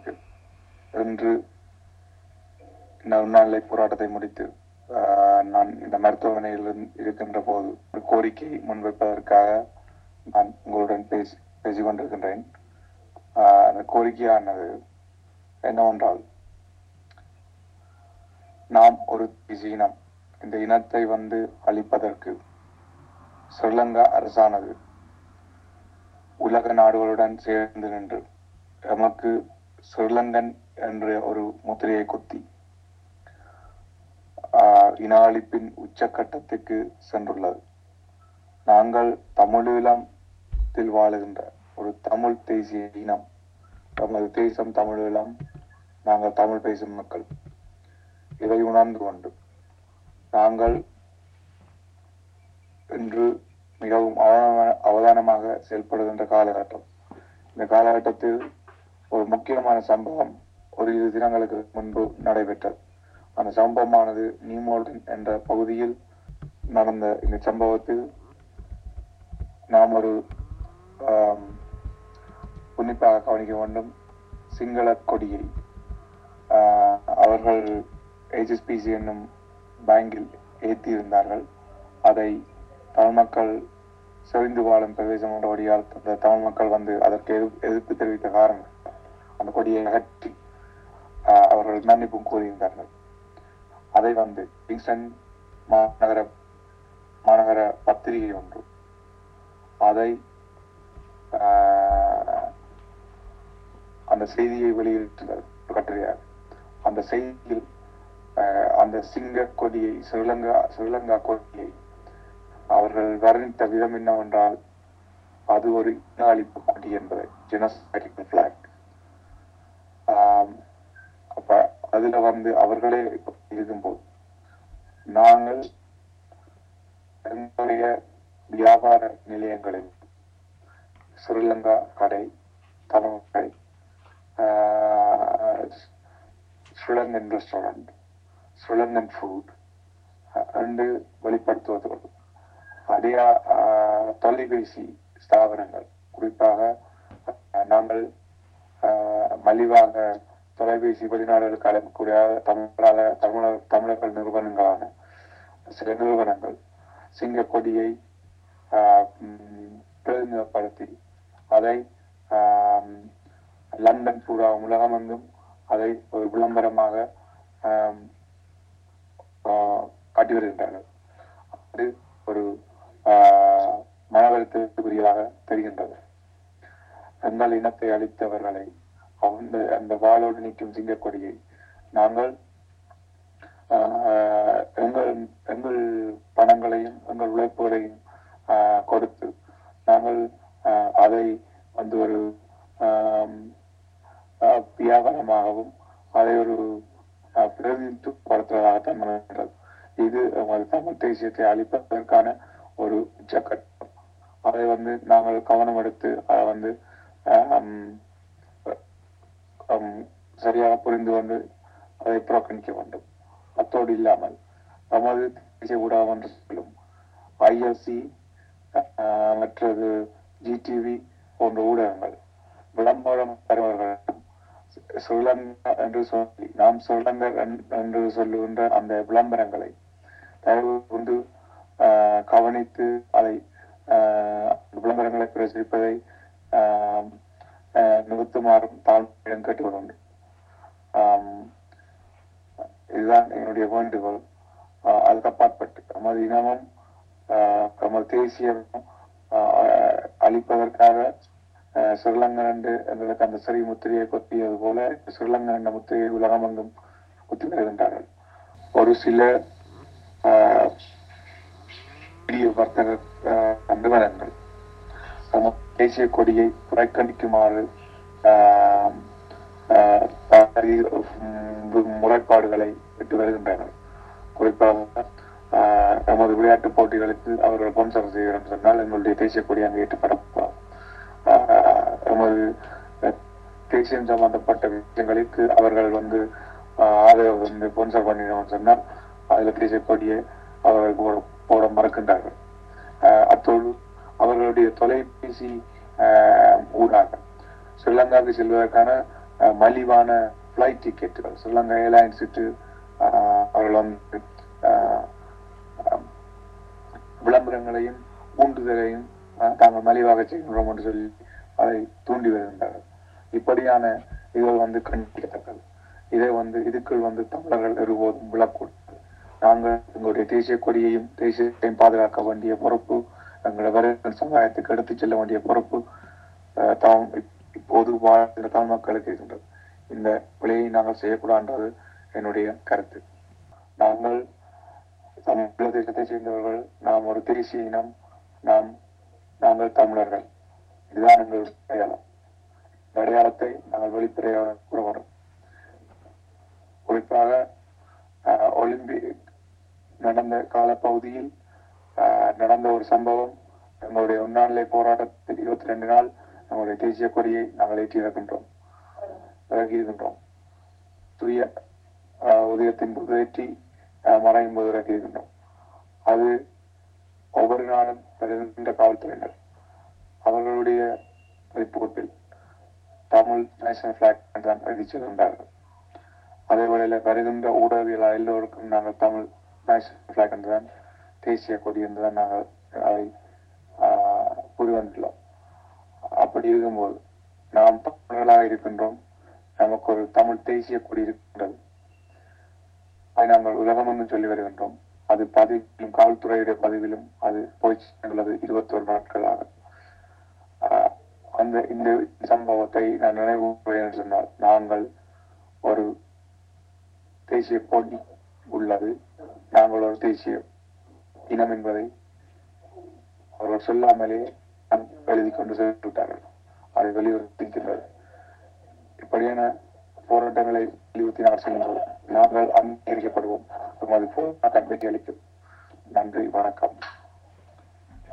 பெறுவதற்கு இன்று நல்நாளை போராட்டத்தை முடித்து நான் இந்த மருத்துவமனையில் இருக்கின்ற போது ஒரு கோரிக்கை முன்வைப்பதற்காக நான் உங்களுடன் பேசி பேசிக் கொண்டிருக்கின்றேன் அந்த கோரிக்கையானது என்னவென்றால் நாம் ஒரு தேசிய இனம் இந்த இனத்தை வந்து அழிப்பதற்கு ஸ்ரீலங்கா அரசானது உலக நாடுகளுடன் சேர்ந்து நின்று நமக்கு ஸ்ரீலங்கன் என்ற ஒரு முத்திரையை குத்தி ஆஹ், இன அழிப்பின் உச்சக்கட்டத்துக்கு சென்றுள்ளது நாங்கள் தமிழீழத்தில் வாழுகின்ற ஒரு தமிழ் தேசிய இனம் நமது தேசம் தமிழீழம் நாங்கள் தமிழ் பேசும் மக்கள் இதை உணர்ந்து கொண்டு நாங்கள் இன்று மிகவும் அவதான- அவதானமாக செயல்படுகின்ற காலகட்டம் இந்த காலகட்டத்தில் ஒரு முக்கியமான சம்பவம் ஒரு இரு தினங்களுக்கு முன்பு நடைபெற்றது. அந்த சம்பவமானது நியூமோல்டன் என்ற பகுதியில் நடந்த இந்த சம்பவத்தில் நாம் ஒரு உன்னிப்பாக கவனிக்க வேண்டும். சிங்கள கொடியை ஆஹ், அவர்கள் ஹெச்எஸ்பிசி என்னும் பேங்கில் ஏற்றியிருந்தார்கள். அதை தமிழ் மக்கள் செறிந்து வாழும் பிரதேசம் கொண்ட வழியால் அந்த தமிழ் மக்கள் வந்து அதற்கு எதிர்ப்பு தெரிவித்த காரணம். அந்த கொடியை அகற்றி ஆஹ், அவர்கள் மன்னிப்பும் கூறியிருந்தார்கள். அதை வந்து கிங்ஸ்டன் மாநகர மாநகர பத்திரிகை ஒன்று. அதை ஆஹ், அந்த செய்தியை வெளியிட்டுள்ளது ஒரு கட்டுரையாக அந்த செய்தியில் அந்த சிங்க கொடியை ஸ்ரீலங்கா ஸ்ரீலங்கா கொடியை அவர்கள் வர்ணித்த விதம் என்னவென்றால் அது ஒரு இன அழிப்பு கொடி என்பதை ஜெனஸ்டிக் பிளாக் அதுல வந்து அவர்களே எழுதும்போது நாங்கள் எங்களுடைய வியாபார நிலையங்களில் ஸ்ரீலங்கா கடை தமிழ் கடை ஸ்ரீலங்கன் ரெஸ்டாரண்ட் ஸ்ரீலங்கன் ஃபுட் என்று வெளிப்படுத்துவதோடு அடையா ஆஹ், தொலைபேசி ஸ்தாபனங்கள். குறிப்பாக நாங்கள் மலிவாக தொலைபேசி வெளிநாடுகளுக்கு அழைக்கக்கூடிய தமிழால தமிழர் தமிழர்கள் நிறுவனங்களான சில நிறுவனங்கள் சிங்க கொடியை ஆஹ், பிரதிநிதிப்படுத்தி அதை லண்டன் பூரா உலகமெங்கும் அதை ஒரு விளம்பரமாக ஆஹ், காட்டி வருகின்றார்கள். அது ஒரு ஆஹ், மனவருத்தத்துக்குரியதாக தெரிகின்றது. எங்கள் இனத்தை அழித்தவர்களை அந்த அந்த வாளோடு நிற்கும் சிங்கக்கொடியை. நாங்கள் எங்கள் எங்கள் பணங்களையும் எங்கள் உழைப்புகளையும் கொடுத்து நாங்கள் அதை வந்து ஒரு ஆஹ், வியாபாரமாகவும் அதை ஒரு பிரதிநிதித்துவப்படுத்துவதாகத்தான் நடக்கிறது இது தமிழ் தேசியத்தை அழிப்பதற்கான ஒரு உச்சக்கட்டம். அதை வந்து நாங்கள் கவனம் எடுத்து அதை வந்து ஆம், சரியாக புரிந்து கொண்டு அதை புறக்கணிக்க வேண்டும். அத்தோடு இல்லாமல் நமது செய்யக்கூடாது என்று சொல்லும் ஐஎல்சி மற்றது ஜிடிவி போன்ற ஊடகங்கள் விளம்பரம் தருபவர்களிடம் ஸ்ரீலங்கா என்று சொல்லி நாம் ஸ்ரீலங்கர் என்று சொல்லுகின்ற அந்த விளம்பரங்களை தயவு கொண்டு கவனித்து அதை விளம்பரங்களை பிரசுரிப்பதை ஆஹ், நிறுத்துமாறும் தாழ்மையிடம் கேட்டுக்கொண்டு இதுதான் என்னுடைய வேண்டுகோள் அதுக்கு அப்பாற்பட்டு நமது இனமும் நமது தேசியமும் அழிப்பதற்காக ஆஹ், ஸ்ரீலங்கன் என்று எங்களுக்கு அந்த சிறை முத்திரையை கொத்தியது போல ஸ்ரீலங்கன் என்ற முத்திரையை உலகமெங்கும் குத்தி வருகின்றார்கள் ஒரு சில வர்த்தக நிறுவனங்கள் நமது தேசிய கொடியை புறக்கணிக்குமாறு ஆஹ், முறைப்பாடுகளை விட்டு வருகின்றனர். குறிப்பாக ஆஹ், நமது விளையாட்டு போட்டிகளுக்கு அவர்கள் ஸ்பான்சர் செய்கிறோம் சொன்னால் எங்களுடைய தேசிய கொடி அங்கு ஏற்றுப்படக்கூடாது ஆஹ், நமது தேசியம் சம்பந்தப்பட்ட விஷயங்களுக்கு அவர்கள் வந்து ஆஹ், ஆதரவு வந்து ஸ்பான்சர் பண்ணினோம் சொன்னால் அதில் தேசிய கொடியை அவர்கள் போட போட மறக்கின்றார்கள். ஆஹ், அத்தோடு அவர்களுடைய தொலைபேசி ஊடாக. ஸ்ரீலங்காவுக்கு செல்வதற்கான அஹ், மலிவான ஃப்ளைட் டிக்கெட்டுகள் ஸ்ரீலங்கா ஏர்லைன்ஸுக்கு அவர்கள் வந்து விளம்பரங்களையும் ஊண்டுதலையும் அஹ், தாங்கள் மலிவாக செய்கின்றோம் என்று சொல்லி அதை தூண்டி வருகின்றார்கள். இப்படியான இதுகள் வந்து கண்டிக்கத்தக்கது. இதை வந்து இதுக்குள் வந்து தமிழர்கள் ஒருபோதும் விழக்கூடாது. நாங்கள் எங்களுடைய தேசிய கொடியையும் தேசியத்தையும் பாதுகாக்க வேண்டிய பொறுப்பு தங்களை வருகிற சமுதாயத்துக்கு எடுத்துச் செல்ல வேண்டிய பொறுப்பு தாம் இப்- இப்போது வாழ்கின்ற தமிழ் மக்களுக்கு இருக்கின்றது. இந்த பிழையை நாங்கள் செய்யக்கூடாதுன்றது என்னுடைய கருத்து. நாங்கள் தமிழ் தேசத்தை சேர்ந்தவர்கள் நாம் ஒரு தேசிய இனம் நாம் நாங்கள் தமிழர்கள். இதுதான் எங்கள் அடையாளம். இந்த அடையாளத்தை நாங்கள் வெளிப்படையாக கூற வேண்டும். குறிப்பாக ஒலிம்பிக் நடந்த காலப்பகுதியில் நடந்த ஒரு சம்பவம் எங்களுடைய உண்ணாநிலை போராட்டத்தில் இருபத்தி ரெண்டு நாள் நம்முடைய தேசிய கொடியை நாங்கள் ஏற்றியிருக்கின்றோம் விலகி இருக்கின்றோம். சூரிய உதயத்தின் போது ஏற்றி மறையும் போது இறக்கியிருக்கின்றோம் அது ஒவ்வொரு நாளும் வருகின்ற காவல்துறையினர். அவர்களுடைய ரிப்போர்ட்டில் தமிழ் நேஷனல் பிளாக் தான் அறிவிச்சிருந்தார்கள் அதே வேளையில் வருகின்ற ஊடகவியல் எல்லோருக்கும் நாங்கள் தமிழ் நேஷனல் பிளாக் என்று தான் தேசிய கொடி என்றுதான் நாங்கள் அதை ஆஹ், வந்துள்ளோம் அப்படி இருக்கும்போது நாம் தமிழர்களாக இருக்கின்றோம். நமக்கு ஒரு தமிழ் தேசிய கொடி இருக்கின்றது. அதை நாங்கள் உலகம் என்று சொல்லி வருகின்றோம். அது பதிவிலும் காவல்துறையுடைய பதிவிலும் அது போய் சேர்ந்துள்ளது இருபத்தொரு நாட்களாக. ஆஹ், அந்த இந்த சம்பவத்தை நான் நினைவு என்று சொன்னால் நாங்கள் ஒரு தேசிய கொடி உள்ளது. நாங்கள் ஒரு தேசிய இனம் என்பதை அவர்கள் சொல்லாமலே எழுதி கொண்டு சென்று விட்டார்கள். அதை வலியுறுத்திக்கின்றது இப்படியான போராட்டங்களை வலியுறுத்தினார் நாங்கள் நாங்கள் அங்கீகரிக்கப்படுவோம். அது போல் வெற்றி அளிக்கும். நன்றி வணக்கம்.